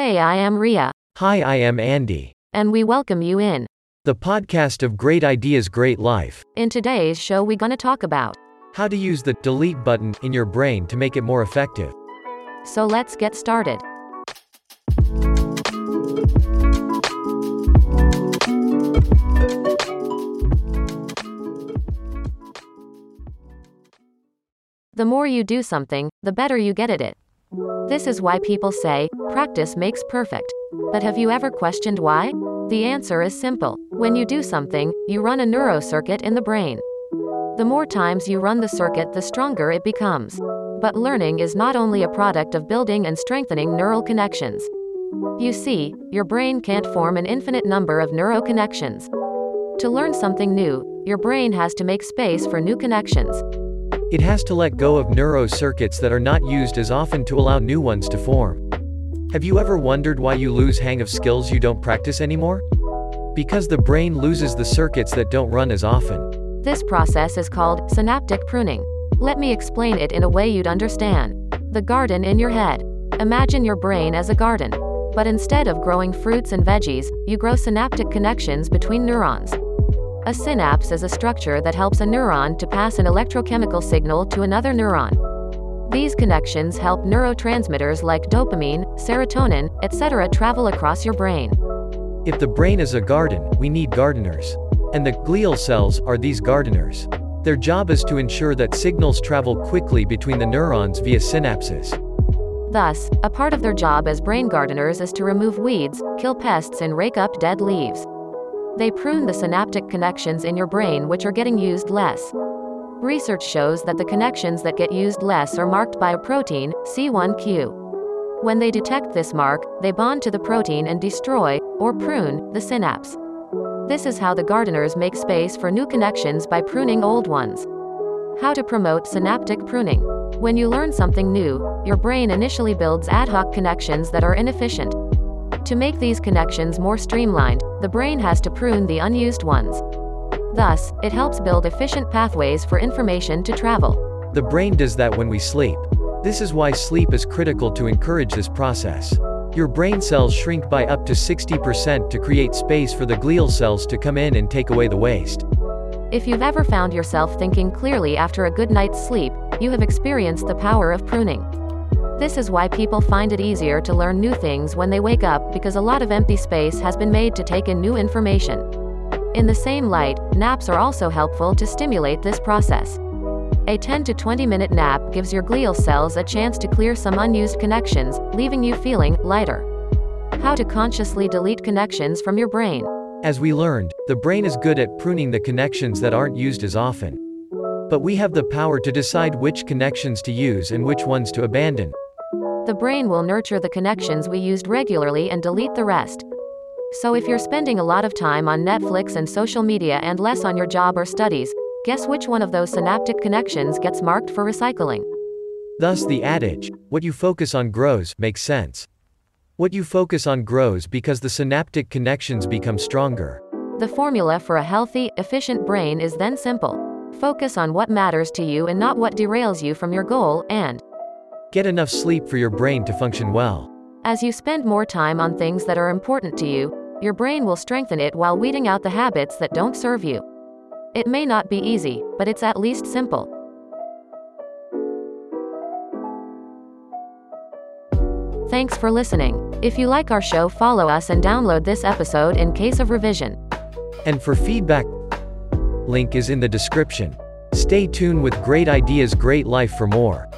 Hey, I am Ria, Hi, I am Andy. and we welcome you in. The podcast of Great Ideas, Great Life. In today's show, we're gonna talk about. How to use the delete button in your brain to make it more effective. So let's get started. The more you do something, the better you get at it. This is why people say, practice makes perfect. But have you ever questioned why? The answer is simple. When you do something, you run a neurocircuit in the brain. The more times you run the circuit, the stronger it becomes. But learning is not only a product of building and strengthening neural connections. You see, your brain can't form an infinite number of neuro connections. To learn something new, your brain has to make space for new connections. It has to let go of neuro circuits that are not used as often to allow new ones to form. Have you ever wondered why you lose hang of skills you don't practice anymore? Because the brain loses the circuits that don't run as often. This process is called synaptic pruning. Let me explain it in a way you'd understand. The garden in your head. Imagine your brain as a garden. But instead of growing fruits and veggies, you grow synaptic connections between neurons. A synapse is a structure that helps a neuron to pass an electrochemical signal to another neuron. These connections help neurotransmitters like dopamine, serotonin, etc. travel across your brain. If the brain is a garden, we need gardeners. And the glial cells are these gardeners. Their job is to ensure that signals travel quickly between the neurons via synapses. Thus, a part of their job as brain gardeners is to remove weeds, kill pests, and rake up dead leaves. They prune the synaptic connections in your brain which are getting used less. Research shows that the connections that get used less are marked by a protein, C1q. When they detect this mark, they bond to the protein and destroy, or prune, the synapse. This is how the gardeners make space for new connections by pruning old ones. How to promote synaptic pruning. When you learn something new, your brain initially builds ad hoc connections that are inefficient. To make these connections more streamlined, the brain has to prune the unused ones. Thus, it helps build efficient pathways for information to travel. The brain does that when we sleep. This is why sleep is critical to encourage this process. Your brain cells shrink by up to 60% to create space for the glial cells to come in and take away the waste. If you've ever found yourself thinking clearly after a good night's sleep, you have experienced the power of pruning. This is why people find it easier to learn new things when they wake up because a lot of empty space has been made to take in new information. In the same light, naps are also helpful to stimulate this process. A 10 to 20 minute nap gives your glial cells a chance to clear some unused connections, leaving you feeling lighter. How to consciously delete connections from your brain. As we learned, the brain is good at pruning the connections that aren't used as often. But we have the power to decide which connections to use and which ones to abandon. The brain will nurture the connections we used regularly and delete the rest. So if you're spending a lot of time on Netflix and social media and less on your job or studies, guess which one of those synaptic connections gets marked for recycling? Thus, the adage, what you focus on grows, makes sense. What you focus on grows because the synaptic connections become stronger. The formula for a healthy, efficient brain is then simple. Focus on what matters to you and not what derails you from your goal, and Get enough sleep for your brain to function well. as you spend more time on things that are important to you, your brain will strengthen it while weeding out the habits that don't serve you. It may not be easy, but it's at least simple. Thanks for listening. If you like our show, follow us and download this episode in case of revision. And for feedback, link is in the description. Stay tuned with Great Ideas, Great Life for more.